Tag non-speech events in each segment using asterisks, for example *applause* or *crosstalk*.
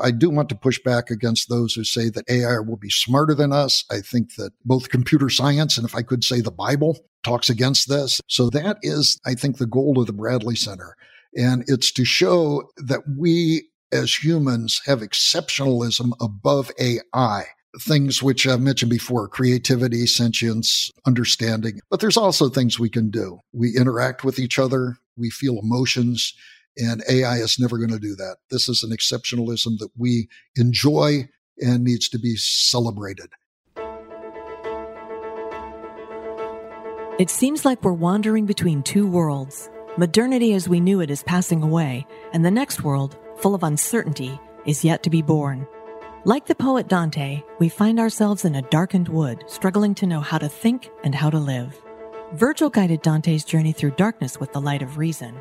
I do want to push back against those who say that AI will be smarter than us. I think that both computer science and if I could say the Bible talks against this. So that is, I think, the goal of the Bradley Center. And it's to show that we as humans have exceptionalism above AI. Things which I've mentioned before creativity, sentience, understanding. But there's also things we can do. We interact with each other, we feel emotions, and AI is never going to do that. This is an exceptionalism that we enjoy and needs to be celebrated. It seems like we're wandering between two worlds. Modernity as we knew it is passing away, and the next world, full of uncertainty, is yet to be born. Like the poet Dante, we find ourselves in a darkened wood, struggling to know how to think and how to live. Virgil guided Dante's journey through darkness with the light of reason,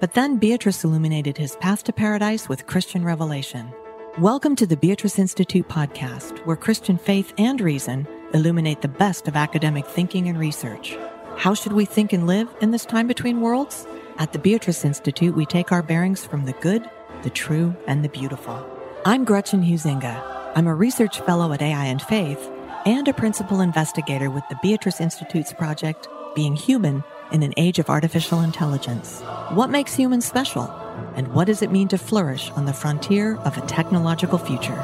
but then Beatrice illuminated his path to paradise with Christian revelation. Welcome to the Beatrice Institute podcast, where Christian faith and reason illuminate the best of academic thinking and research. How should we think and live in this time between worlds? At the Beatrice Institute, we take our bearings from the good, the true, and the beautiful. I'm Gretchen Huizinga. I'm a research fellow at AI and Faith and a principal investigator with the Beatrice Institute's project, Being Human in an Age of Artificial Intelligence. What makes humans special? And what does it mean to flourish on the frontier of a technological future?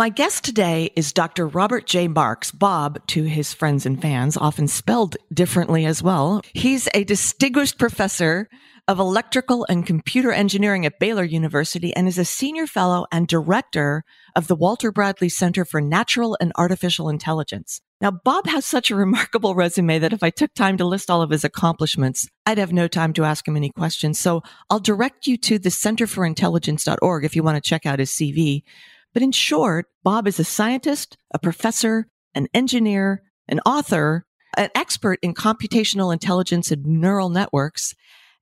My guest today is Dr. Robert J. Marks, Bob to his friends and fans, often spelled differently as well. He's a distinguished professor of electrical and computer engineering at Baylor University and is a senior fellow and director of the Walter Bradley Center for Natural and Artificial Intelligence. Now, Bob has such a remarkable resume that if I took time to list all of his accomplishments, I'd have no time to ask him any questions. So I'll direct you to the centerforintelligence.org if you want to check out his CV. But in short, Bob is a scientist, a professor, an engineer, an author, an expert in computational intelligence and neural networks,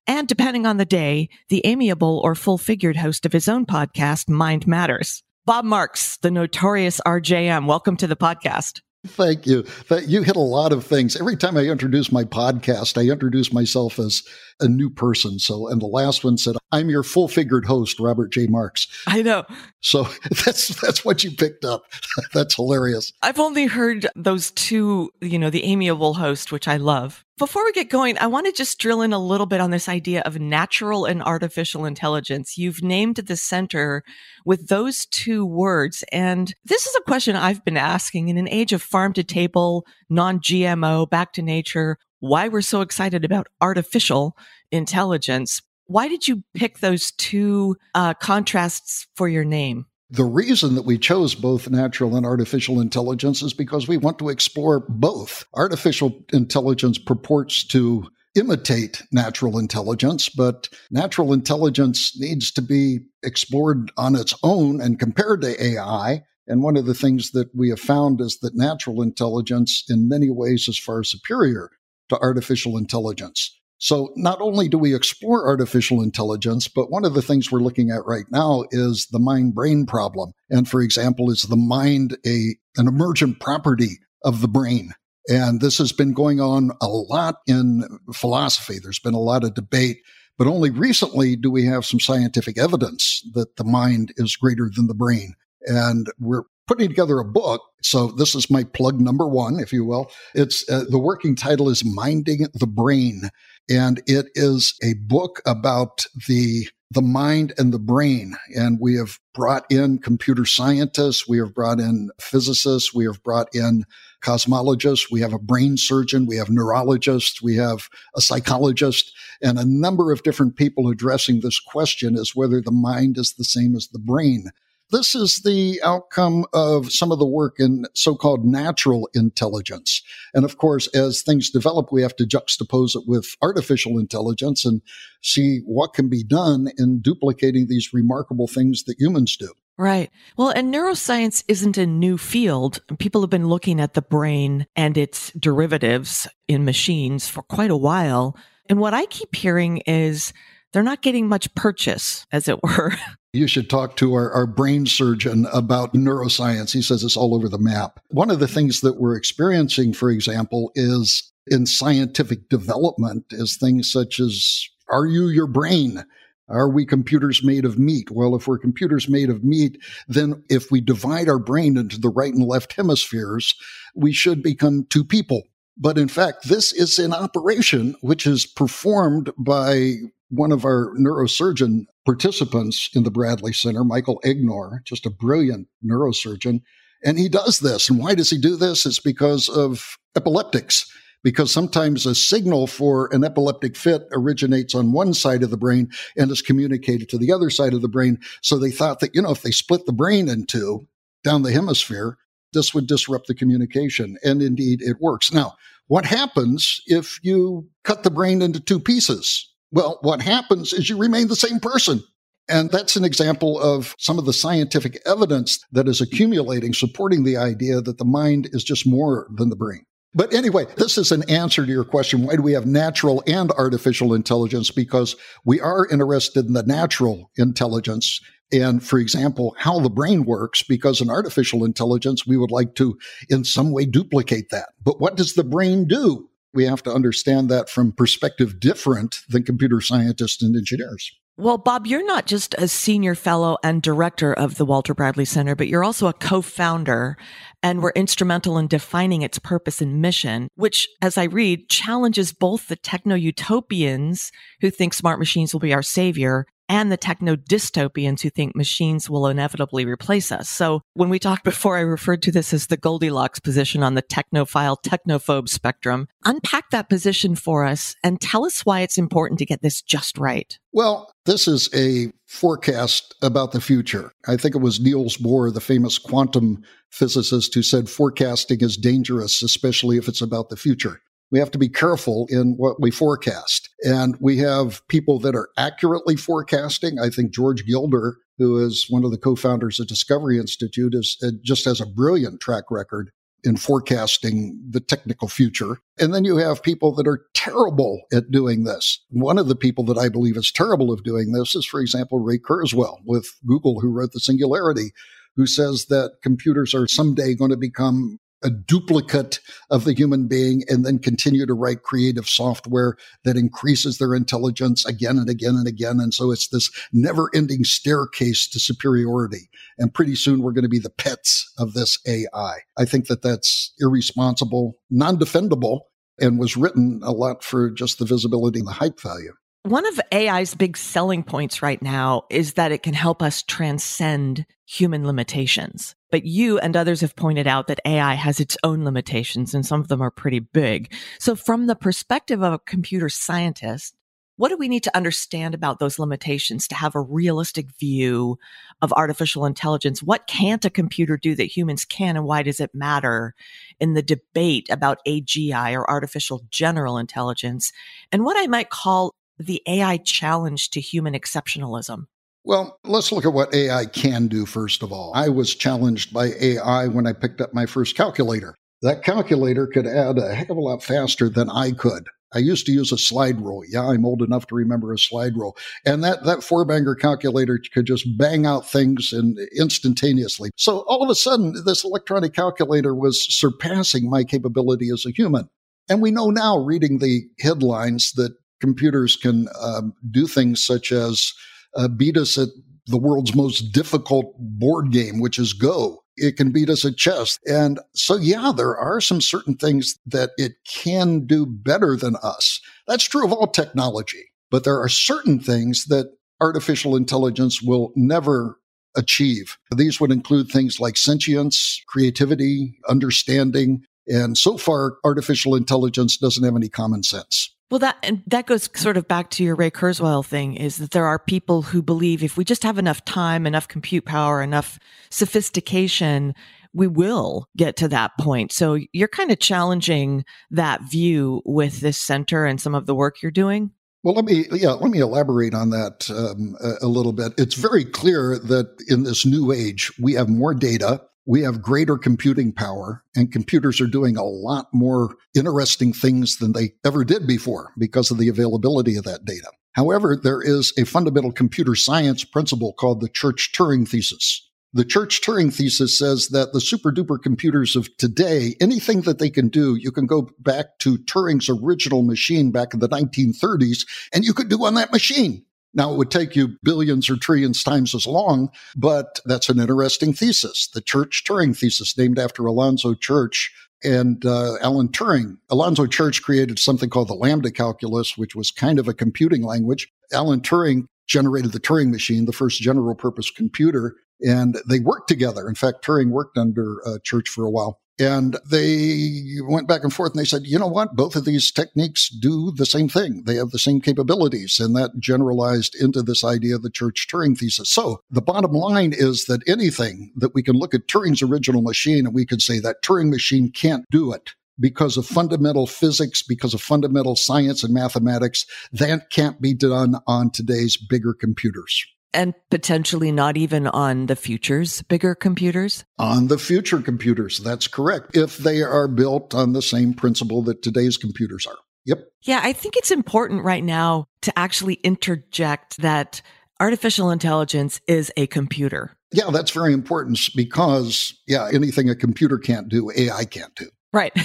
and depending on the day, the amiable or full figured host of his own podcast, Mind Matters. Bob Marks, the notorious RJM. Welcome to the podcast. Thank you. You hit a lot of things. Every time I introduce my podcast, I introduce myself as a new person. So, and the last one said, "I'm your full-figured host, Robert J. Marks." I know. So *laughs* that's that's what you picked up. *laughs* that's hilarious. I've only heard those two, you know, the amiable host, which I love. Before we get going, I want to just drill in a little bit on this idea of natural and artificial intelligence. You've named the center with those two words. And this is a question I've been asking in an age of farm to table, non GMO, back to nature, why we're so excited about artificial intelligence. Why did you pick those two uh, contrasts for your name? The reason that we chose both natural and artificial intelligence is because we want to explore both. Artificial intelligence purports to imitate natural intelligence, but natural intelligence needs to be explored on its own and compared to AI. And one of the things that we have found is that natural intelligence, in many ways, is far superior to artificial intelligence. So not only do we explore artificial intelligence, but one of the things we're looking at right now is the mind brain problem. And for example, is the mind a, an emergent property of the brain? And this has been going on a lot in philosophy. There's been a lot of debate, but only recently do we have some scientific evidence that the mind is greater than the brain. And we're putting together a book. So this is my plug number one, if you will. It's uh, the working title is Minding the Brain. And it is a book about the the mind and the brain. And we have brought in computer scientists, we have brought in physicists, we have brought in cosmologists, we have a brain surgeon, we have neurologists, we have a psychologist, and a number of different people addressing this question is whether the mind is the same as the brain. This is the outcome of some of the work in so-called natural intelligence. And of course, as things develop, we have to juxtapose it with artificial intelligence and see what can be done in duplicating these remarkable things that humans do. Right. Well, and neuroscience isn't a new field. People have been looking at the brain and its derivatives in machines for quite a while. And what I keep hearing is they're not getting much purchase, as it were. *laughs* You should talk to our, our brain surgeon about neuroscience. He says it's all over the map. One of the things that we're experiencing, for example, is in scientific development is things such as are you your brain? Are we computers made of meat? Well, if we're computers made of meat, then if we divide our brain into the right and left hemispheres, we should become two people. But in fact, this is an operation which is performed by one of our neurosurgeon participants in the Bradley Center, Michael Egnor, just a brilliant neurosurgeon. And he does this. And why does he do this? It's because of epileptics because sometimes a signal for an epileptic fit originates on one side of the brain and is communicated to the other side of the brain. So they thought that, you know, if they split the brain in two down the hemisphere, this would disrupt the communication. And indeed, it works. Now, what happens if you cut the brain into two pieces? Well, what happens is you remain the same person. And that's an example of some of the scientific evidence that is accumulating supporting the idea that the mind is just more than the brain. But anyway, this is an answer to your question. Why do we have natural and artificial intelligence? Because we are interested in the natural intelligence and, for example, how the brain works, because in artificial intelligence, we would like to in some way duplicate that. But what does the brain do? We have to understand that from perspective different than computer scientists and engineers. Well, Bob, you're not just a senior fellow and director of the Walter Bradley Center, but you're also a co-founder and were instrumental in defining its purpose and mission, which, as I read, challenges both the techno utopians who think smart machines will be our savior and the techno dystopians who think machines will inevitably replace us. So when we talked before, I referred to this as the Goldilocks position on the technophile technophobe spectrum. Unpack that position for us and tell us why it's important to get this just right. Well, this is a forecast about the future. I think it was Niels Bohr, the famous quantum physicist, who said forecasting is dangerous, especially if it's about the future we have to be careful in what we forecast. And we have people that are accurately forecasting. I think George Gilder, who is one of the co-founders of Discovery Institute, is uh, just has a brilliant track record in forecasting the technical future. And then you have people that are terrible at doing this. One of the people that I believe is terrible of doing this is, for example, Ray Kurzweil with Google, who wrote the Singularity, who says that computers are someday going to become a duplicate of the human being and then continue to write creative software that increases their intelligence again and again and again. And so it's this never ending staircase to superiority. And pretty soon we're going to be the pets of this AI. I think that that's irresponsible, non defendable, and was written a lot for just the visibility and the hype value. One of AI's big selling points right now is that it can help us transcend human limitations. But you and others have pointed out that AI has its own limitations and some of them are pretty big. So from the perspective of a computer scientist, what do we need to understand about those limitations to have a realistic view of artificial intelligence? What can't a computer do that humans can, and why does it matter in the debate about AGI or artificial general intelligence? And what I might call the AI challenge to human exceptionalism? Well, let's look at what AI can do first of all. I was challenged by AI when I picked up my first calculator. That calculator could add a heck of a lot faster than I could. I used to use a slide rule. Yeah, I'm old enough to remember a slide rule. And that, that four banger calculator could just bang out things and instantaneously. So all of a sudden, this electronic calculator was surpassing my capability as a human. And we know now, reading the headlines, that computers can um, do things such as uh, beat us at the world's most difficult board game, which is Go. It can beat us at chess. And so, yeah, there are some certain things that it can do better than us. That's true of all technology. But there are certain things that artificial intelligence will never achieve. These would include things like sentience, creativity, understanding. And so far, artificial intelligence doesn't have any common sense. Well, that and that goes sort of back to your Ray Kurzweil thing is that there are people who believe if we just have enough time, enough compute power, enough sophistication, we will get to that point. So you're kind of challenging that view with this center and some of the work you're doing. Well, let me yeah, let me elaborate on that um, a, a little bit. It's very clear that in this new age, we have more data, we have greater computing power and computers are doing a lot more interesting things than they ever did before because of the availability of that data. However, there is a fundamental computer science principle called the Church Turing thesis. The Church Turing thesis says that the super duper computers of today, anything that they can do, you can go back to Turing's original machine back in the 1930s and you could do on that machine. Now, it would take you billions or trillions times as long, but that's an interesting thesis. The Church Turing thesis, named after Alonzo Church, and uh, Alan Turing. Alonzo Church created something called the lambda calculus, which was kind of a computing language. Alan Turing generated the Turing machine, the first general purpose computer, and they worked together. In fact, Turing worked under uh, Church for a while. And they went back and forth and they said, you know what? Both of these techniques do the same thing. They have the same capabilities. And that generalized into this idea of the Church Turing thesis. So the bottom line is that anything that we can look at Turing's original machine and we can say that Turing machine can't do it because of fundamental physics, because of fundamental science and mathematics, that can't be done on today's bigger computers. And potentially not even on the future's bigger computers? On the future computers, that's correct. If they are built on the same principle that today's computers are. Yep. Yeah, I think it's important right now to actually interject that artificial intelligence is a computer. Yeah, that's very important because, yeah, anything a computer can't do, AI can't do. Right.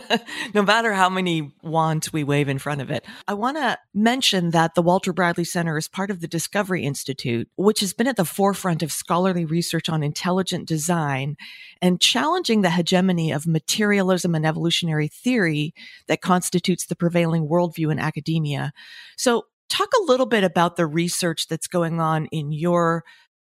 *laughs* no matter how many wands we wave in front of it. I want to mention that the Walter Bradley Center is part of the Discovery Institute, which has been at the forefront of scholarly research on intelligent design and challenging the hegemony of materialism and evolutionary theory that constitutes the prevailing worldview in academia. So, talk a little bit about the research that's going on in your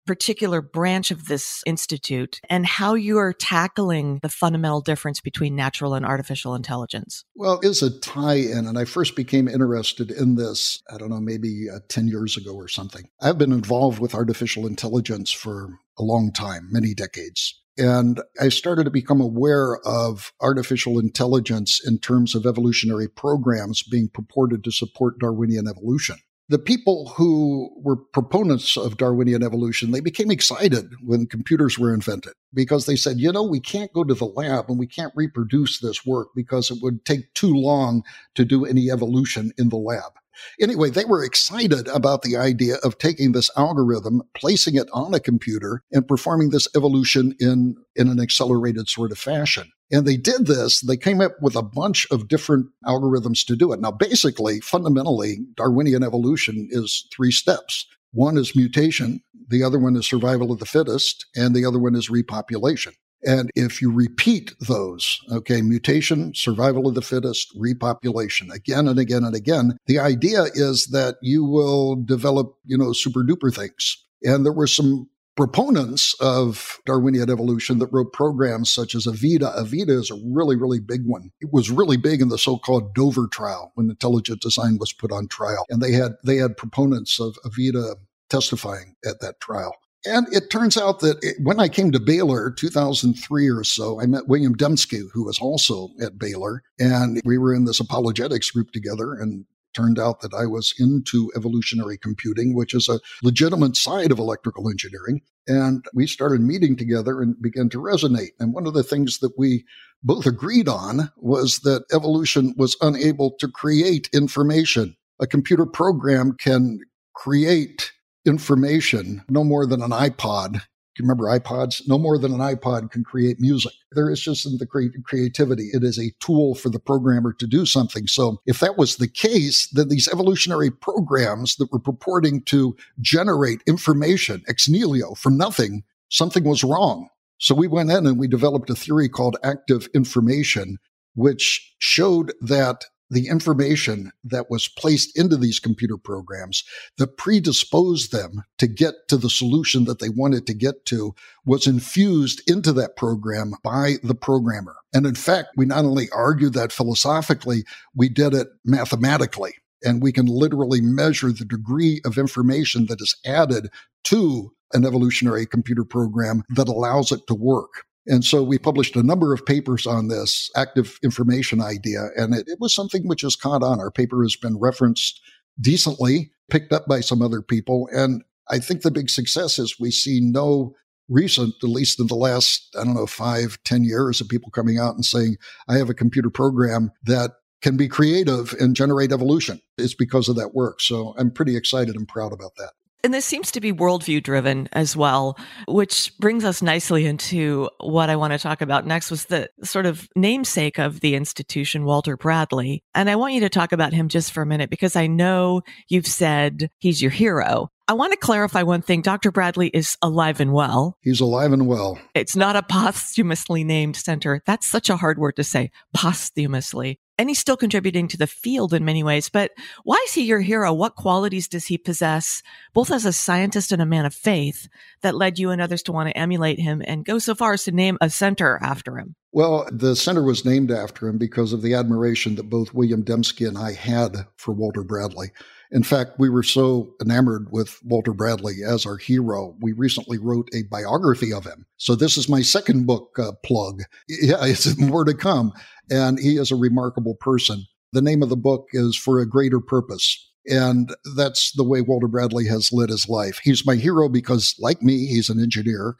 particular branch of this institute and how you are tackling the fundamental difference between natural and artificial intelligence? Well, it's a tie in, and I first became interested in this, I don't know, maybe uh, 10 years ago or something. I've been involved with artificial intelligence for a long time, many decades. And I started to become aware of artificial intelligence in terms of evolutionary programs being purported to support Darwinian evolution the people who were proponents of Darwinian evolution, they became excited when computers were invented because they said, you know, we can't go to the lab and we can't reproduce this work because it would take too long to do any evolution in the lab. Anyway, they were excited about the idea of taking this algorithm, placing it on a computer, and performing this evolution in, in an accelerated sort of fashion. And they did this, they came up with a bunch of different algorithms to do it. Now, basically, fundamentally, Darwinian evolution is three steps. One is mutation, the other one is survival of the fittest, and the other one is repopulation. And if you repeat those, okay, mutation, survival of the fittest, repopulation again and again and again, the idea is that you will develop, you know, super duper things. And there were some proponents of Darwinian evolution that wrote programs such as Avida. Avida is a really, really big one. It was really big in the so-called Dover trial when intelligent design was put on trial. And they had they had proponents of Avida testifying at that trial. And it turns out that it, when I came to Baylor, 2003 or so, I met William Dembski, who was also at Baylor, and we were in this apologetics group together. And turned out that I was into evolutionary computing, which is a legitimate side of electrical engineering. And we started meeting together and began to resonate. And one of the things that we both agreed on was that evolution was unable to create information. A computer program can create information no more than an iPod remember iPods? No more than an iPod can create music. There is just the creativity. It is a tool for the programmer to do something. So if that was the case, then these evolutionary programs that were purporting to generate information ex nihilo from nothing, something was wrong. So we went in and we developed a theory called active information, which showed that the information that was placed into these computer programs that predisposed them to get to the solution that they wanted to get to was infused into that program by the programmer. And in fact, we not only argued that philosophically, we did it mathematically. And we can literally measure the degree of information that is added to an evolutionary computer program that allows it to work. And so we published a number of papers on this active information idea, and it, it, was something which has caught on. Our paper has been referenced decently, picked up by some other people. And I think the big success is we see no recent, at least in the last, I don't know, five, ten years of people coming out and saying, I have a computer program that can be creative and generate evolution. It's because of that work. So I'm pretty excited and proud about that. And this seems to be worldview driven as well, which brings us nicely into what I want to talk about next was the sort of namesake of the institution, Walter Bradley. And I want you to talk about him just for a minute because I know you've said he's your hero. I want to clarify one thing. Dr. Bradley is alive and well. He's alive and well. It's not a posthumously named center. That's such a hard word to say, posthumously. And he's still contributing to the field in many ways. But why is he your hero? What qualities does he possess, both as a scientist and a man of faith, that led you and others to want to emulate him and go so far as to name a center after him? Well, the center was named after him because of the admiration that both William Dembski and I had for Walter Bradley. In fact, we were so enamored with Walter Bradley as our hero, we recently wrote a biography of him. So this is my second book uh, plug. Yeah, it's *laughs* more to come. And he is a remarkable person. The name of the book is For a Greater Purpose. And that's the way Walter Bradley has led his life. He's my hero because, like me, he's an engineer.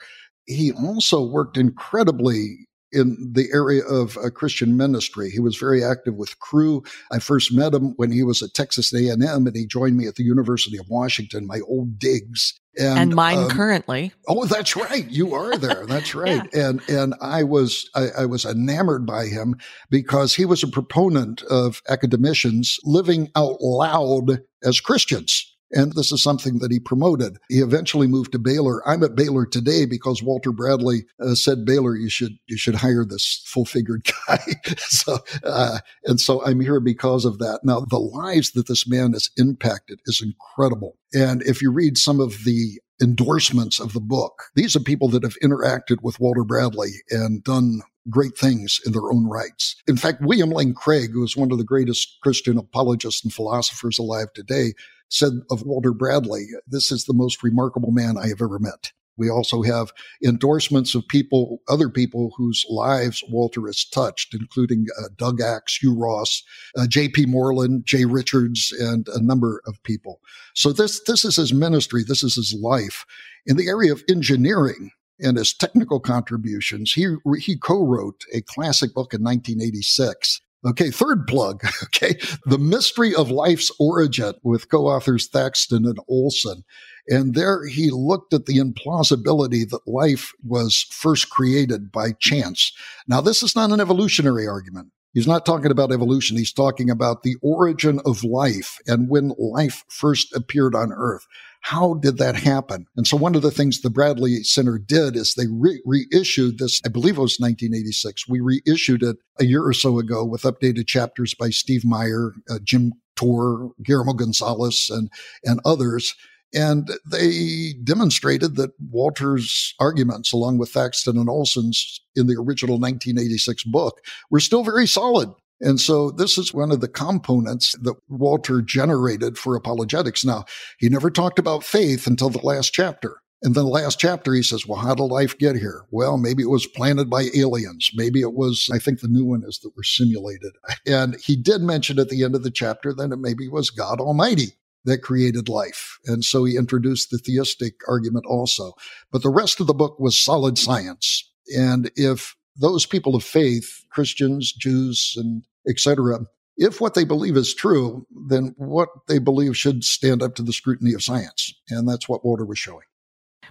He also worked incredibly in the area of uh, Christian ministry. He was very active with Cru. I first met him when he was at Texas A&M, and he joined me at the University of Washington, my old digs. And, and mine um, currently. Oh, that's right. You are there. That's *laughs* right. yeah. And and I was I, I was enamored by him because he was a proponent of academicians living out loud as Christians. And this is something that he promoted. He eventually moved to Baylor. I'm at Baylor today because Walter Bradley uh, said, Baylor, you should, you should hire this full figured *laughs* guy. *laughs* so, uh, and so I'm here because of that. Now, the lives that this man has impacted is incredible. And if you read some of the endorsements of the book, these are people that have interacted with Walter Bradley and done great things in their own rights. In fact, William Lane Craig, who is one of the greatest Christian apologists and philosophers alive today, said of Walter Bradley, this is the most remarkable man I have ever met. We also have endorsements of people, other people whose lives Walter has touched, including uh, Doug Axe, Hugh Ross, uh, J.P. Moreland, Jay Richards, and a number of people. So this this is his ministry. This is his life in the area of engineering and his technical contributions. He he co-wrote a classic book in 1986 Okay, third plug. *laughs* Okay, The Mystery of Life's Origin with co authors Thaxton and Olsen. And there he looked at the implausibility that life was first created by chance. Now, this is not an evolutionary argument. He's not talking about evolution. He's talking about the origin of life and when life first appeared on earth. How did that happen? And so one of the things the Bradley Center did is they re- reissued this, I believe it was 1986. We reissued it a year or so ago with updated chapters by Steve Meyer, uh, Jim Tour, Guillermo Gonzalez, and, and others. And they demonstrated that Walter's arguments, along with Thaxton and Olsen's in the original 1986 book, were still very solid. And so this is one of the components that Walter generated for apologetics. Now, he never talked about faith until the last chapter. And then the last chapter, he says, well, how did life get here? Well, maybe it was planted by aliens. Maybe it was, I think the new one is that we're simulated. *laughs* And he did mention at the end of the chapter that it maybe was God Almighty that created life. And so he introduced the theistic argument also. But the rest of the book was solid science. And if those people of faith, Christians, Jews, and etc., if what they believe is true, then what they believe should stand up to the scrutiny of science. And that's what Walter was showing.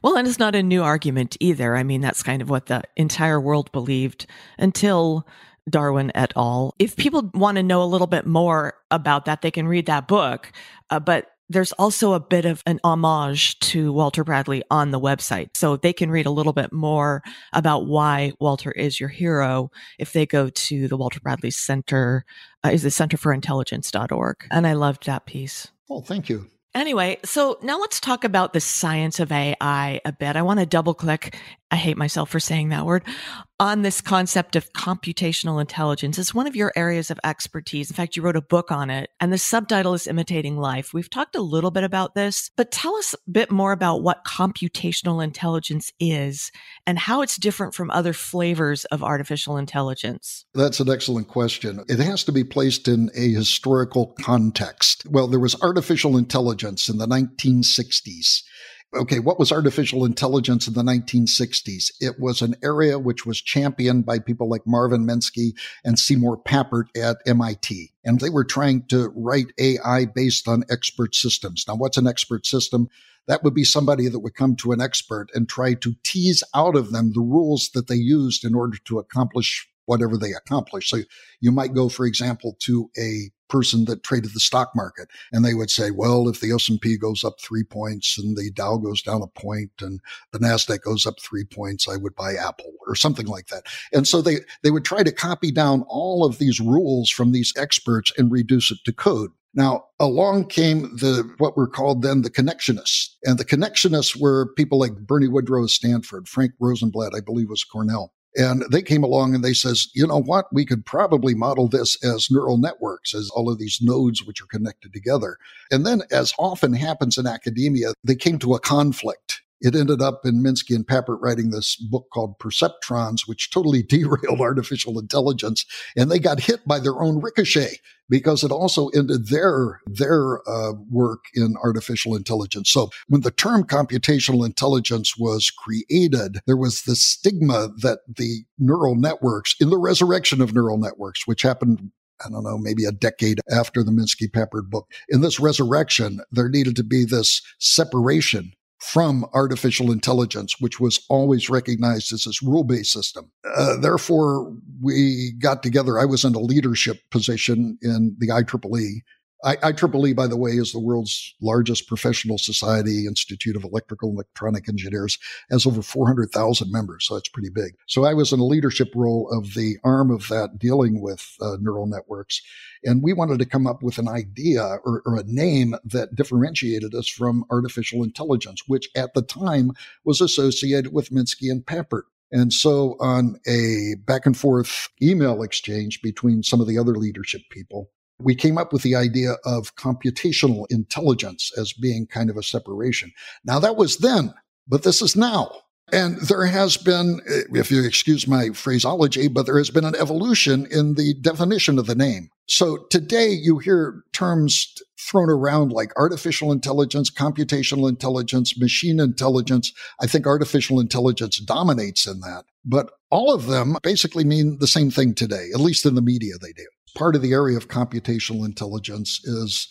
Well, and it's not a new argument either. I mean, that's kind of what the entire world believed until Darwin et al. If people want to know a little bit more about that, they can read that book. Uh, but there's also a bit of an homage to Walter Bradley on the website. So they can read a little bit more about why Walter is your hero if they go to the Walter Bradley Center, uh, is the centerforintelligence.org. And I loved that piece. Well, thank you. Anyway, so now let's talk about the science of AI a bit. I want to double click. I hate myself for saying that word on this concept of computational intelligence. It's one of your areas of expertise. In fact, you wrote a book on it and the subtitle is Imitating Life. We've talked a little bit about this, but tell us a bit more about what computational intelligence is and how it's different from other flavors of artificial intelligence. That's an excellent question. It has to be placed in a historical context. Well, there was artificial intelligence in the 1960s Okay, what was artificial intelligence in the 1960s? It was an area which was championed by people like Marvin Minsky and Seymour Papert at MIT. And they were trying to write AI based on expert systems. Now, what's an expert system? That would be somebody that would come to an expert and try to tease out of them the rules that they used in order to accomplish whatever they accomplish. So you might go, for example, to a person that traded the stock market and they would say well if the s&p goes up three points and the dow goes down a point and the nasdaq goes up three points i would buy apple or something like that and so they they would try to copy down all of these rules from these experts and reduce it to code now, along came the what were called then the connectionists. And the connectionists were people like Bernie Widrow of Stanford, Frank Rosenblatt, I believe was Cornell. And they came along and they says, you know what? We could probably model this as neural networks, as all of these nodes which are connected together. And then, as often happens in academia, they came to a conflict it ended up in Minsky and Papert writing this book called Perceptrons, which totally *laughs* derailed artificial intelligence. And they got hit by their own ricochet because it also ended their, their uh, work in artificial intelligence. So when the term computational intelligence was created, there was the stigma that the neural networks, in the resurrection of neural networks, which happened I don't know, maybe a decade after the Minsky Papert book. In this resurrection, there needed to be this separation from artificial intelligence, which was always recognized as this rule based system. Uh, therefore, we got together. I was in a leadership position in the IEEE I, IEEE, by the way, is the world's largest professional society, Institute of Electrical and Electronic Engineers, has over 400,000 members, so it's pretty big. So I was in a leadership role of the arm of that dealing with uh, neural networks. And we wanted to come up with an idea or, or a name that differentiated us from artificial intelligence, which at the time was associated with Minsky and Papert. And so, on a back and forth email exchange between some of the other leadership people, we came up with the idea of computational intelligence as being kind of a separation. Now, that was then, but this is now. And there has been, eh, if you excuse my phraseology, but there has been an evolution in the definition of the name. So today you hear terms thrown around like artificial intelligence, computational intelligence, machine intelligence. I think artificial intelligence dominates in that, but all of them basically mean the same thing today, at least in the media they do part of the area of computational intelligence is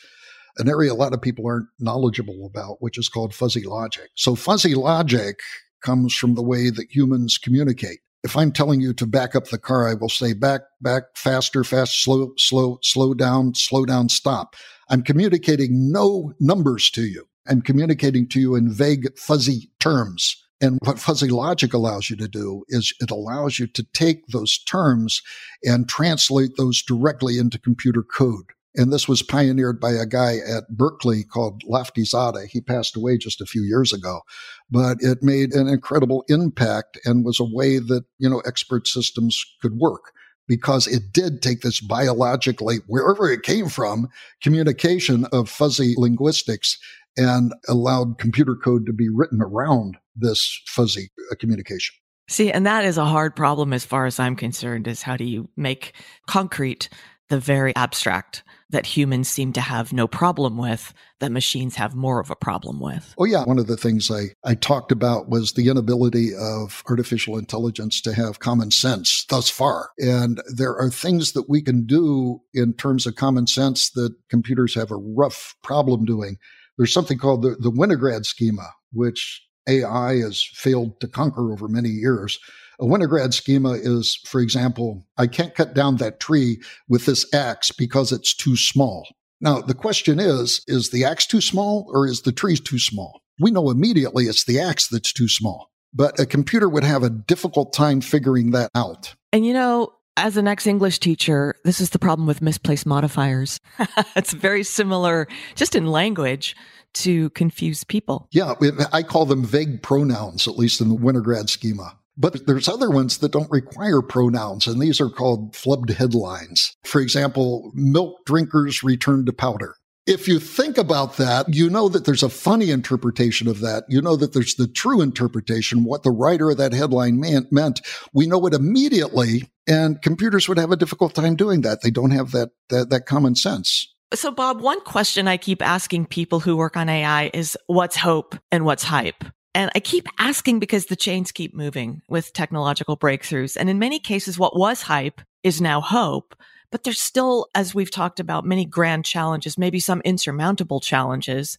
an area a lot of people aren't knowledgeable about, which is called fuzzy logic. So fuzzy logic comes from the way that humans communicate. If I'm telling you to back up the car, I will say back, back, faster, fast, slow, slow, slow down, slow down, stop. I'm communicating no numbers to you. I'm communicating to you in vague, fuzzy terms. And what fuzzy logic allows you to do is it allows you to take those terms and translate those directly into computer code. And this was pioneered by a guy at Berkeley called Lotfi Zadeh. He passed away just a few years ago, but it made an incredible impact and was a way that, you know, expert systems could work because it did take this biologically, wherever it came from, communication of fuzzy linguistics and allowed computer code to be written around this fuzzy communication. See, and that is a hard problem as far as I'm concerned is how do you make concrete the very abstract that humans seem to have no problem with that machines have more of a problem with. Oh yeah, one of the things I I talked about was the inability of artificial intelligence to have common sense thus far. And there are things that we can do in terms of common sense that computers have a rough problem doing. There's something called the, the Winograd schema, which AI has failed to conquer over many years. A Winograd schema is, for example, I can't cut down that tree with this axe because it's too small. Now, the question is, is the axe too small or is the tree too small? We know immediately it's the axe that's too small, but a computer would have a difficult time figuring that out. And you know, as an ex English teacher, this is the problem with misplaced modifiers. *laughs* it's very similar, just in language, to confuse people. Yeah, I call them vague pronouns, at least in the Winograd schema. But there's other ones that don't require pronouns, and these are called flubbed headlines. For example, milk drinkers return to powder. If you think about that, you know that there's a funny interpretation of that. You know that there's the true interpretation, what the writer of that headline meant. We know it immediately, and computers would have a difficult time doing that. They don't have that, that, that common sense. So, Bob, one question I keep asking people who work on AI is what's hope and what's hype? And I keep asking because the chains keep moving with technological breakthroughs. And in many cases, what was hype is now hope. But there's still, as we've talked about, many grand challenges, maybe some insurmountable challenges.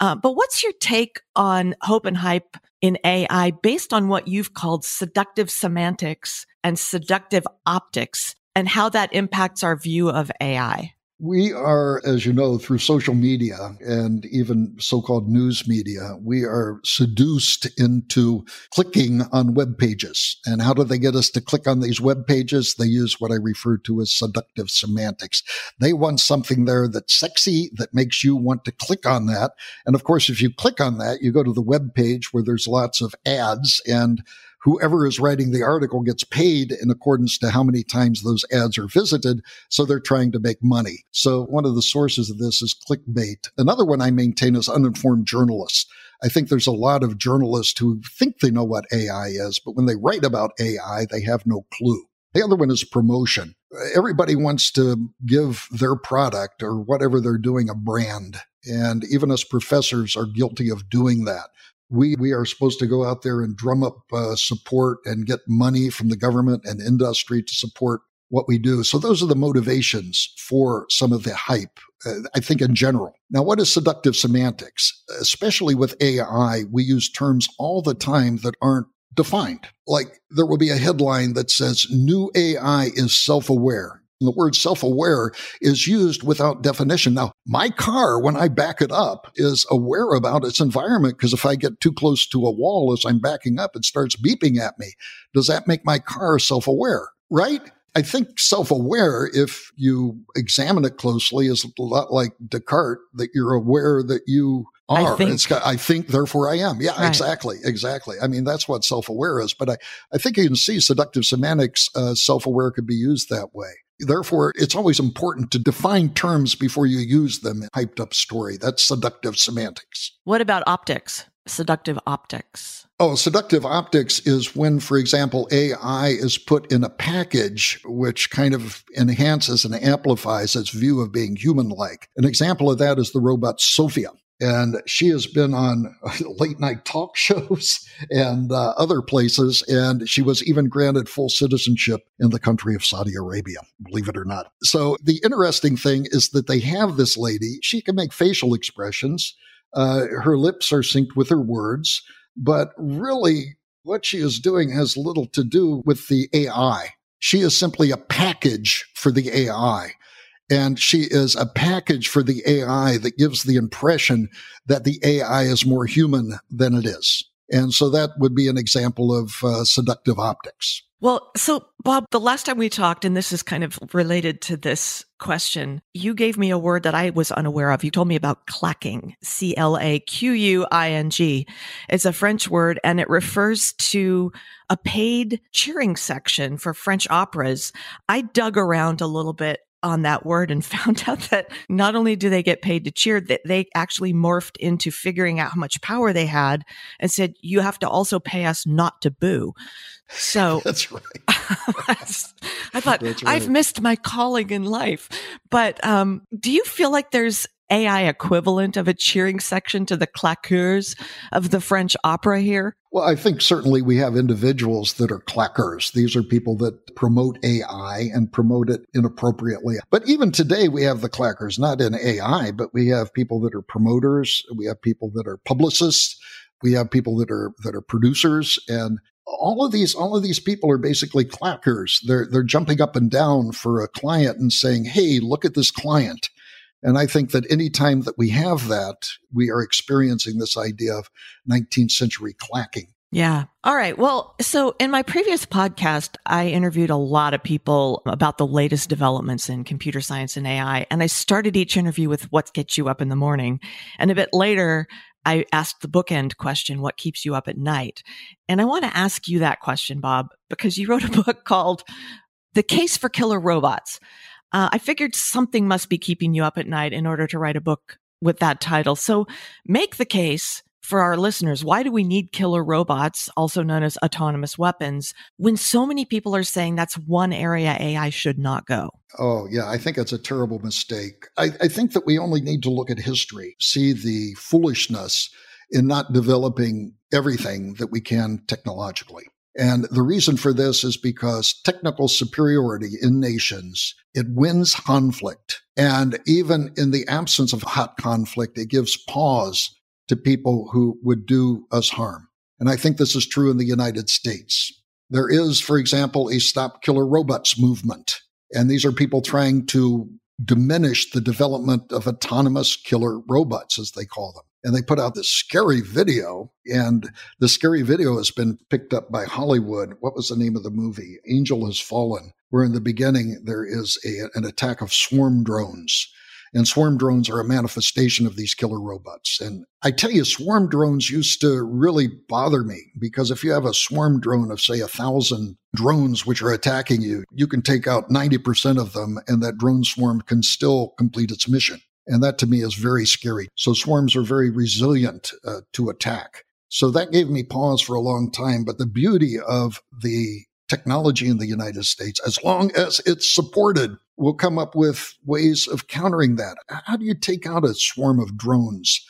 Uh, but what's your take on hope and hype in AI based on what you've called seductive semantics and seductive optics and how that impacts our view of AI? We are, as you know, through social media and even so called news media, we are seduced into clicking on web pages. And how do they get us to click on these web pages? They use what I refer to as seductive semantics. They want something there that's sexy, that makes you want to click on that. And of course, if you click on that, you go to the web page where there's lots of ads and whoever is writing the article gets paid in accordance to how many times those ads are visited. So they're trying to make money. So one of the sources of this is clickbait. Another one I maintain is uninformed journalists. I think there's a lot of journalists who think they know what AI is, but when they write about AI, they have no clue. The other one is promotion. Everybody wants to give their product or whatever they're doing a brand. And even us professors are guilty of doing that we we are supposed to go out there and drum up uh, support and get money from the government and industry to support what we do. So those are the motivations for some of the hype, uh, I think in general. Now, what is seductive semantics? Especially with AI, we use terms all the time that aren't defined. Like there will be a headline that says new AI is self-aware. And the word self aware is used without definition. Now, my car, when I back it up, is aware about its environment because if I get too close to a wall as I'm backing up, it starts beeping at me. Does that make my car self aware? Right? I think self aware, if you examine it closely, is a lot like Descartes, that you're aware that you are. I think, got, I think therefore I am. Yeah, right. exactly. Exactly. I mean, that's what self aware is. But I, I think you can see seductive semantics, uh, self aware could be used that way. Therefore, it's always important to define terms before you use them in hyped up story. That's seductive semantics. What about optics? Seductive optics. Oh, seductive optics is when, for example, AI is put in a package which kind of enhances and amplifies its view of being human like. An example of that is the robot Sophia. And she has been on *laughs* late night talk shows and uh, other places. And she was even granted full citizenship in the country of Saudi Arabia, believe it or not. So the interesting thing is that they have this lady. She can make facial expressions. Uh, her lips are synced with her words. But really, what she is doing has little to do with the AI. She is simply a package for the AI. And she is a package for the AI that gives the impression that the AI is more human than it is. And so that would be an example of uh, seductive optics. Well, so Bob, the last time we talked, and this is kind of related to this question, you gave me a word that I was unaware of. You told me about claquing, C L A Q U I N G. It's a French word and it refers to a paid cheering section for French operas. I dug around a little bit on that word and *laughs* found out that not only do they get paid to cheer, that they actually morphed into figuring out how much power they had and said, you have to also pay us not to boo. So *laughs* that's right. *laughs* I thought right. I've missed my calling in life. But um, do you feel like there's AI equivalent of a cheering section to the claqueurs of the French opera here? Well, I think certainly we have individuals that are clackers. These are people that promote AI and promote it inappropriately. But even today, we have the clackers, not in AI, but we have people that are promoters. We have people that are publicists. We have people that are, that are producers and all of these, all of these people are basically clackers. They're, they're jumping up and down for a client and saying, Hey, look at this client. And I think that any time that we have that, we are experiencing this idea of 19th century clacking. Yeah. All right. Well, so in my previous podcast, I interviewed a lot of people about the latest developments in computer science and AI. And I started each interview with what gets you up in the morning. And a bit later, I asked the bookend question, what keeps you up at night? And I want to ask you that question, Bob, because you wrote a *laughs* book called The Case for Killer Robots. Uh, I figured something must be keeping you up at night in order to write a book with that title. So make the case for our listeners, why do we need killer robots, also known as autonomous weapons, when so many people are saying that's one area AI should not go? Oh, yeah, I think it's a terrible mistake. I, I think that we only need to look at history, see the foolishness in not developing everything that we can technologically. And the reason for this is because technical superiority in nations, it wins conflict. And even in the absence of hot conflict, it gives pause to people who would do us harm. And I think this is true in the United States. There is, for example, a stop killer robots movement. And these are people trying to diminish the development of autonomous killer robots, as they call them. And they put out this scary video, and the scary video has been picked up by Hollywood. What was the name of the movie? Angel Has Fallen, where in the beginning there is a, an attack of swarm drones and swarm drones are a manifestation of these killer robots. And I tell you, swarm drones used to really bother me because if you have a swarm drone of, say, a thousand drones which are attacking you, you can take out 90% of them and that drone swarm can still complete its mission. And that to me is very scary. So swarms are very resilient uh, to attack. So that gave me pause for a long time. But the beauty of the technology in the United States, as long as it's supported, will come up with ways of countering that. How do you take out a swarm of drones?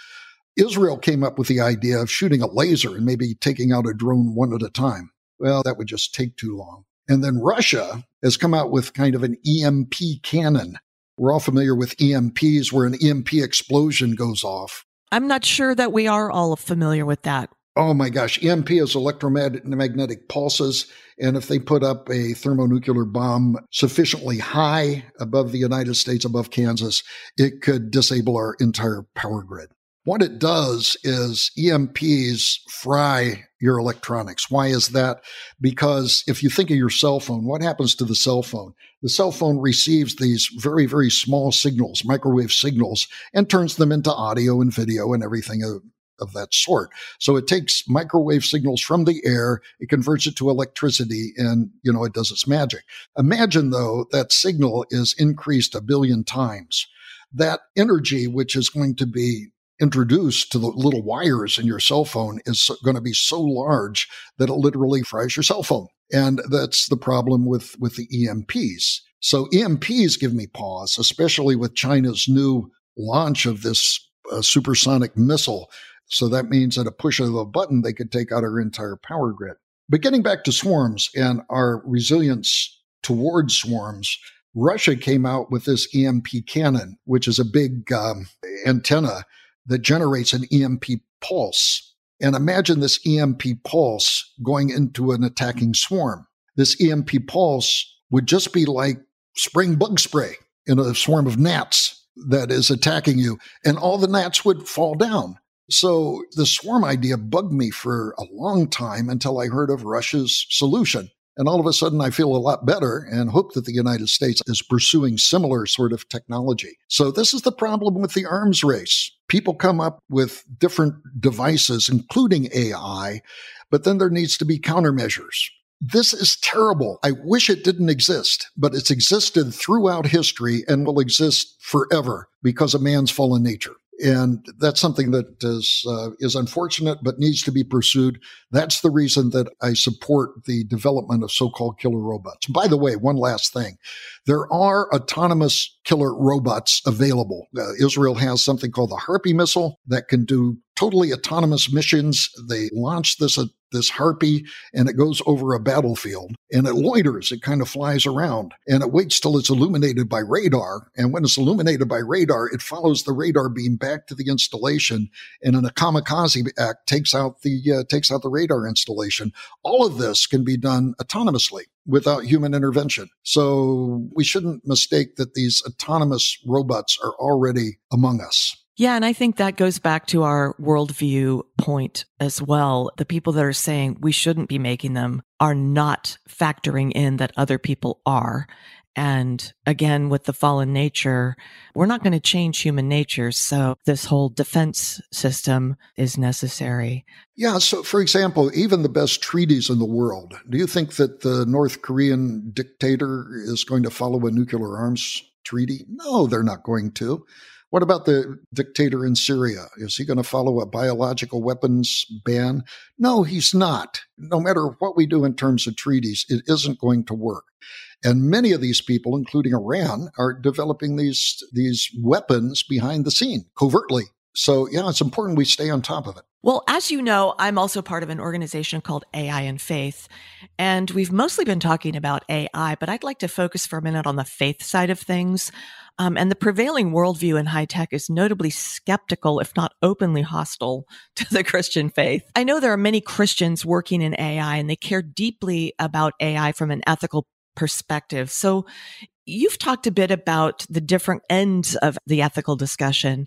Israel came up with the idea of shooting a laser and maybe taking out a drone one at a time. Well, that would just take too long. And then Russia has come out with kind of an EMP cannon. We're all familiar with EMPs, where an EMP explosion goes off. I'm not sure that we are all familiar with that. Oh my gosh, EMP is electromagnetic pulses. And if they put up a thermonuclear bomb sufficiently high above the United States, above Kansas, it could disable our entire power grid. What it does is EMPs fry your electronics. Why is that? Because if you think of your cell phone, what happens to the cell phone? The cell phone receives these very, very small signals, microwave signals, and turns them into audio and video and everything of that sort. So it takes microwave signals from the air, it converts it to electricity, and you know it does its magic. Imagine though that signal is increased a billion times. That energy, which is going to be introduced to the little wires in your cell phone, is going to be so large that it literally fries your cell phone. And that's the problem with, with the EMPs. So EMPs give me pause, especially with China's new launch of this uh, supersonic missile so that means at a push of a button, they could take out our entire power grid. But getting back to swarms and our resilience towards swarms, Russia came out with this EMP cannon, which is a big um, antenna that generates an EMP pulse. And imagine this EMP pulse going into an attacking swarm. This EMP pulse would just be like spring bug spray in a swarm of gnats that is attacking you, and all the gnats would fall down. So the swarm idea bugged me for a long time until I heard of Russia's solution. And all of a sudden, I feel a lot better and hope that the United States is pursuing similar sort of technology. So, this is the problem with the arms race. People come up with different devices, including AI, but then there needs to be countermeasures. This is terrible. I wish it didn't exist, but it's existed throughout history and will exist forever because of man's fallen nature and that's something that is uh, is unfortunate but needs to be pursued. That's the reason that I support the development of so-called killer robots. By the way, one last thing: there are autonomous killer robots available. Uh, Israel has something called the Harpy missile that can do totally autonomous missions. They launch this uh, this harpy and it goes over a battlefield and it loiters. It kind of flies around and it waits till it's illuminated by radar. And when it's illuminated by radar, it follows the radar beam back to the installation and in a kamikaze act takes out the uh, takes out the radar installation. All of this can be done autonomously without human intervention. So we shouldn't mistake that these autonomous robots are already among us. Yeah, and I think that goes back to our worldview point as well. The people that are saying we shouldn't be making them are not factoring in that other people are. And again, with the fallen nature, we're not going to change human nature. So this whole defense system is necessary. Yeah. So, for example, even the best treaties in the world, do you think that the North Korean dictator is going to follow a nuclear arms treaty? No, they're not going to. What about the dictator in Syria? Is he going to follow a biological weapons ban? No, he's not. No matter what we do in terms of treaties, it isn't going to work. And many of these people, including Iran, are developing these, these weapons behind the scene covertly. So, yeah, it's important we stay on top of it. Well, as you know, I'm also part of an organization called AI and Faith. And we've mostly been talking about AI, but I'd like to focus for a minute on the faith side of things. Um, and the prevailing worldview in high tech is notably skeptical, if not openly hostile *laughs* to the Christian faith. I know there are many Christians working in AI and they care deeply about AI from an ethical perspective. So you've talked a bit about the different ends of the ethical discussion.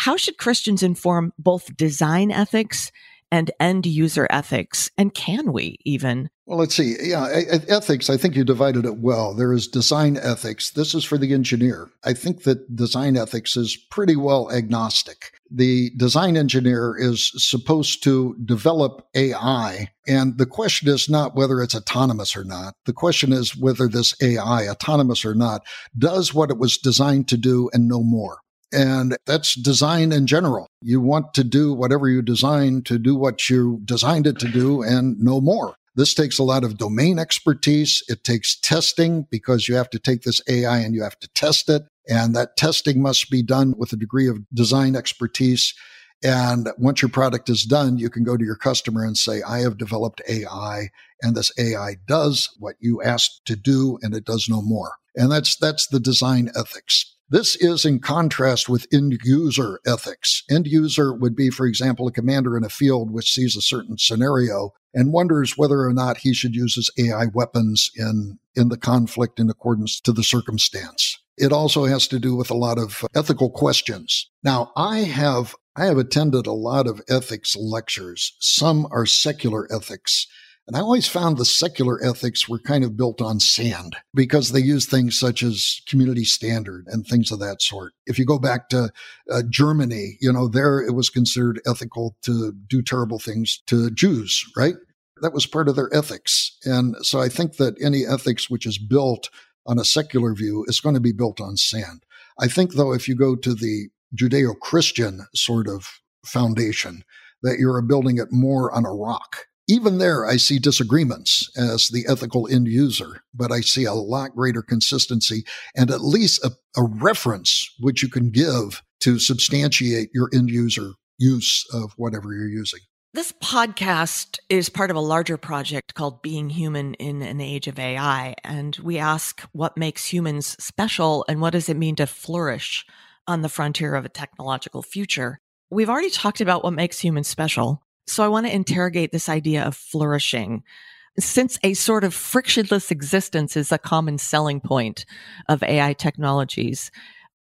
How should Christians inform both design ethics and end user ethics? And can we even? Well, let's see. Yeah, ethics, I think you divided it well. There is design ethics. This is for the engineer. I think that design ethics is pretty well agnostic. The design engineer is supposed to develop AI. And the question is not whether it's autonomous or not. The question is whether this AI, autonomous or not, does what it was designed to do and no more. And that's design in general. You want to do whatever you design to do what you designed it to do and no more. This takes a lot of domain expertise. It takes testing because you have to take this AI and you have to test it. And that testing must be done with a degree of design expertise. And once your product is done, you can go to your customer and say, I have developed AI and this AI does what you asked to do and it does no more. And that's, that's the design ethics. This is in contrast with end user ethics. End user would be, for example, a commander in a field which sees a certain scenario and wonders whether or not he should use his AI weapons in, in the conflict in accordance to the circumstance. It also has to do with a lot of ethical questions. Now, I have I have attended a lot of ethics lectures. Some are secular ethics and I always found the secular ethics were kind of built on sand because they use things such as community standard and things of that sort. If you go back to uh, Germany, you know, there it was considered ethical to do terrible things to Jews, right? That was part of their ethics. And so I think that any ethics which is built on a secular view is going to be built on sand. I think, though, if you go to the Judeo Christian sort of foundation, that you're building it more on a rock even there, I see disagreements as the ethical end user, but I see a lot greater consistency and at least a, a reference which you can give to substantiate your end user use of whatever you're using. This podcast is part of a larger project called Being Human in an Age of AI. And we ask what makes humans special and what does it mean to flourish on the frontier of a technological future. We've already talked about what makes humans special. So I want to interrogate this idea of flourishing. Since a sort of frictionless existence is a common selling point of AI technologies,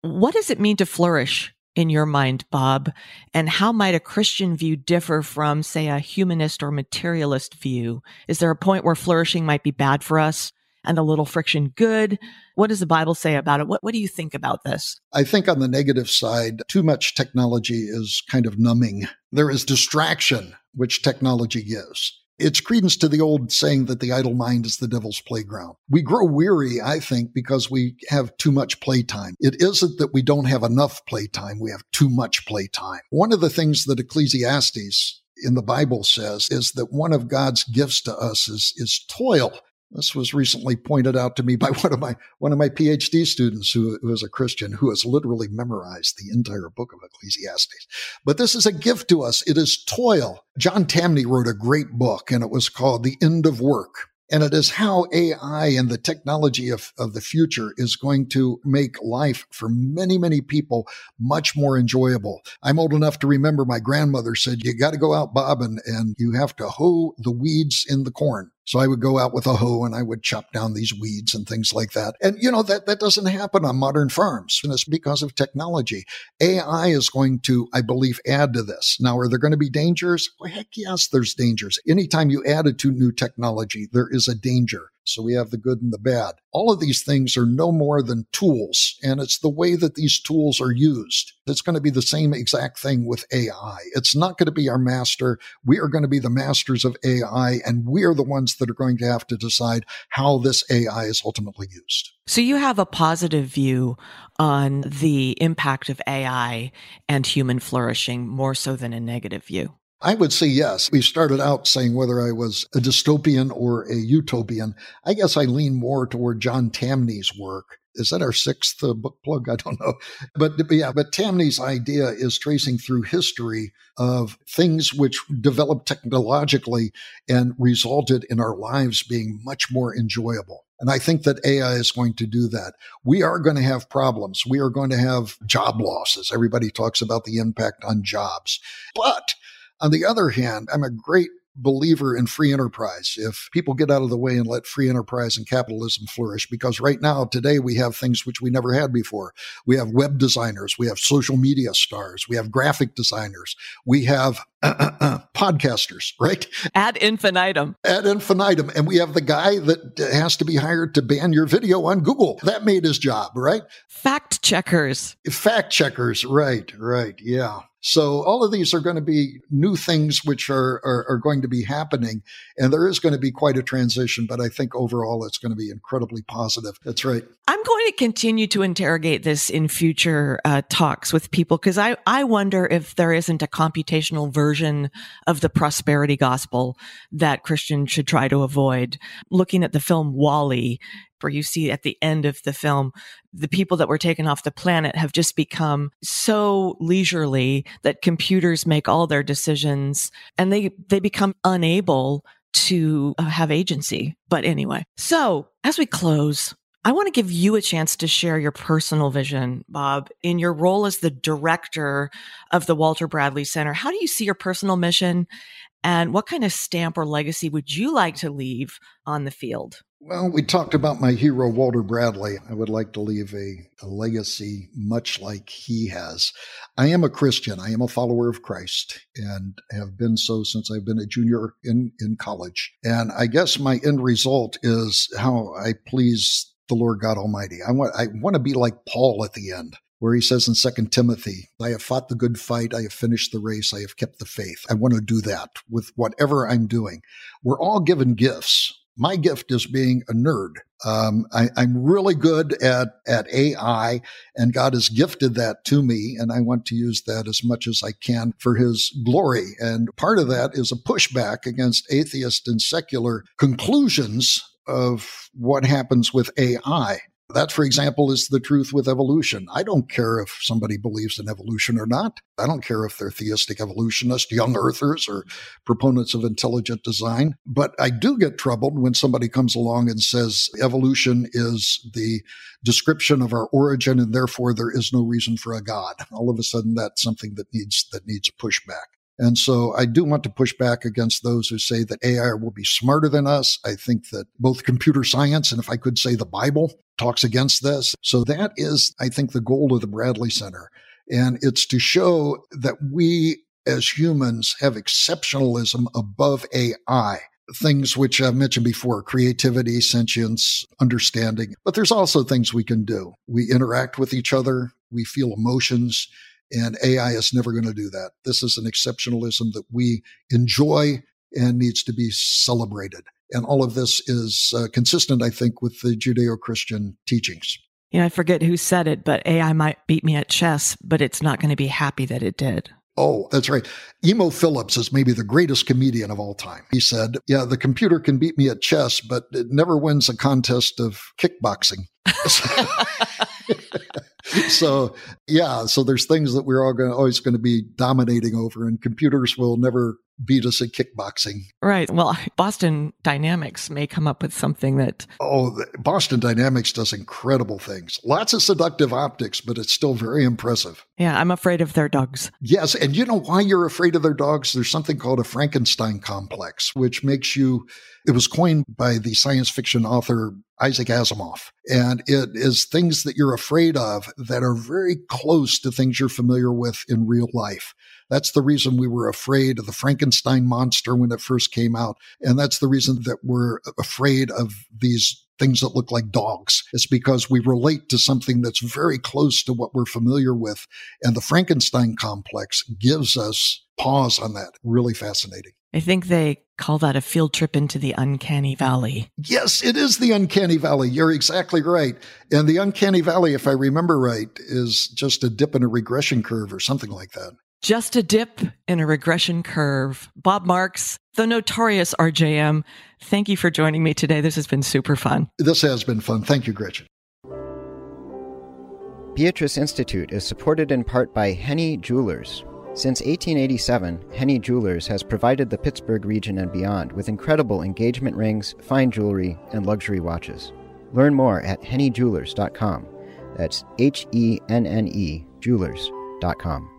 what does it mean to flourish in your mind, Bob? And how might a Christian view differ from, say, a humanist or materialist view? Is there a point where flourishing might be bad for us? And a little friction good? What does the Bible say about it? What, what do you think about this? I think on the negative side, too much technology is kind of numbing. There is distraction, which technology gives. It's credence to the old saying that the idle mind is the devil's playground. We grow weary, I think, because we have too much playtime. It isn't that we don't have enough playtime, we have too much playtime. One of the things that Ecclesiastes in the Bible says is that one of God's gifts to us is, is toil. This was recently pointed out to me by *laughs* one of my one of my PhD students who, who is a Christian who has literally memorized the entire book of Ecclesiastes. But this is a gift to us. It is toil. John Tamny wrote a great book and it was called The End of Work. And it is how AI and the technology of, of the future is going to make life for many, many people much more enjoyable. I'm old enough to remember my grandmother said, you got to go out, Bob, and, and you have to hoe the weeds in the corn. So I would go out with a hoe and I would chop down these weeds and things like that. And you know, that, that doesn't happen on modern farms. And it's because of technology. AI is going to, I believe, add to this. Now, are there going to be dangers? Well, heck yes, there's dangers. Anytime you add it to new technology, there is a danger. So we have the good and the bad. All of these things are no more than tools, and it's the way that these tools are used. It's going to be the same exact thing with AI. It's not going to be our master. We are going to be the masters of AI, and we are the ones that are going to have to decide how this AI is ultimately used. So you have a positive view on the impact of AI and human flourishing more so than a negative view. I would say yes. We started out saying whether I was a dystopian or a utopian. I guess I lean more toward John Tamny's work. Is that our sixth uh, book plug? I don't know. But, but yeah, but Tamny's idea is tracing through history of things which developed technologically and resulted in our lives being much more enjoyable. And I think that AI is going to do that. We are going to have problems. We are going to have job losses. Everybody talks about the impact on jobs. But on the other hand, I'm a great believer in free enterprise. If people get out of the way and let free enterprise and capitalism flourish, because right now, today, we have things which we never had before. We have web designers, we have social media stars, we have graphic designers, we have podcasters, right? Ad infinitum. Ad infinitum. And we have the guy that has to be hired to ban your video on Google. That made his job, right? Fact checkers. Fact checkers, right, right. Yeah. So all of these are going to be new things which are, are, are, going to be happening. And there is going to be quite a transition, but I think overall it's going to be incredibly positive. That's right. I'm going to continue to interrogate this in future uh, talks with people because I, I wonder if there isn't a computational version of the prosperity gospel that Christians should try to avoid. Looking at the film WALL-E, where you see at the end of the film, the people that were taken off the planet have just become so leisurely that computers make all their decisions and they, they become unable to uh, have agency. But anyway, so as we close, I want to give you a chance to share your personal vision, Bob, in your role as the director of the Walter Bradley Center. How do you see your personal mission and what kind of stamp or legacy would you like to leave on the field? Well, we talked about my hero, Walter Bradley. I would like to leave a, a, legacy much like he has. I am a Christian. I am a follower of Christ and have been so since I've been a junior in, in college. And I guess my end result is how I please the Lord God Almighty. I want, I want to be like Paul at the end where he says in Second Timothy, I have fought the good fight, I have finished the race, I have kept the faith. I want to do that with whatever I'm doing. We're all given gifts my gift is being a nerd. Um, I, am really good at at AI, and God has gifted that to me, and I want to use that as much as I can for His glory. And part of that is a pushback against atheist and secular conclusions of what happens with AI. That, for example, is the truth with evolution. I don't care if somebody believes in evolution or not. I don't care if they're theistic evolutionists, young earthers, or proponents of intelligent design. But I do get troubled when somebody comes along and says evolution is the description of our origin and therefore there is no reason for a God. All of a sudden that's something that needs that needs pushback. And so I do want to push back against those who say that AI will be smarter than us. I think that both computer science and if I could say the Bible talks against this. So that is, I think, the goal of the Bradley Center. And it's to show that we as humans have exceptionalism above AI. Things which I've mentioned before creativity, sentience, understanding. But there's also things we can do. We interact with each other, we feel emotions, and AI is never going to do that. This is an exceptionalism that we enjoy and needs to be celebrated. And all of this is uh, consistent, I think, with the Judeo Christian teachings. Yeah, I forget who said it, but AI might beat me at chess, but it's not going to be happy that it did. Oh, that's right. Emo Phillips is maybe the greatest comedian of all time. He said, Yeah, the computer can beat me at chess, but it never wins a contest of kickboxing. *laughs* *laughs* *laughs* so yeah, so there's things that we're all going always going to be dominating over, and computers will never beat us at kickboxing. Right. Well, Boston Dynamics may come up with something that. Oh, Boston Dynamics does incredible things. Lots of seductive optics, but it's still very impressive. Yeah, I'm afraid of their dogs. Yes. And you know why you're afraid of their dogs? There's something called a Frankenstein complex, which makes you, it was coined by the science fiction author Isaac Asimov. And it is things that you're afraid of that are very close to things you're familiar with in real life. That's the reason we were afraid of the Frankenstein monster when it first came out. And that's the reason that we're afraid of these things that look like dogs. It's because we relate to something that's very close to what we're familiar with. And the Frankenstein complex gives us pause on that. Really fascinating. I think they call that a field trip into the uncanny valley. Yes, it is the uncanny valley. You're exactly right. And the uncanny valley, if I remember right, is just a dip in a regression curve or something like that. Just a dip in a regression curve. Bob Marks, the notorious RJM, thank you for joining me today. This has been super fun. This has been fun. Thank you, Gretchen. Beatrice Institute is supported in part by Henne Jewelers. Since 1887, Henne Jewelers has provided the Pittsburgh region and beyond with incredible engagement rings, fine jewelry, and luxury watches. Learn more at hennejewelers.com. That's H E N N E jewelers.com.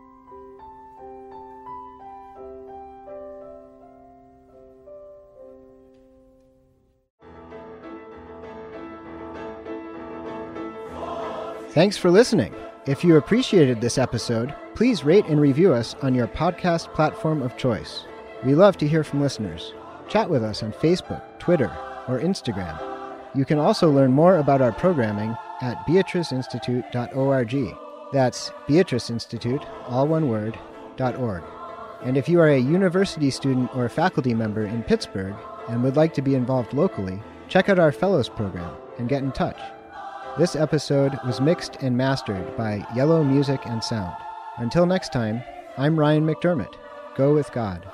Thanks for listening. If you appreciated this episode, please rate and review us on your podcast platform of choice. We love to hear from listeners. Chat with us on Facebook, Twitter, or Instagram. You can also learn more about our programming at beatriceinstitute.org. That's Beatrice Institute, all one word, .org. And if you are a university student or faculty member in Pittsburgh and would like to be involved locally, check out our Fellows program and get in touch. This episode was mixed and mastered by Yellow Music and Sound. Until next time, I'm Ryan McDermott. Go with God.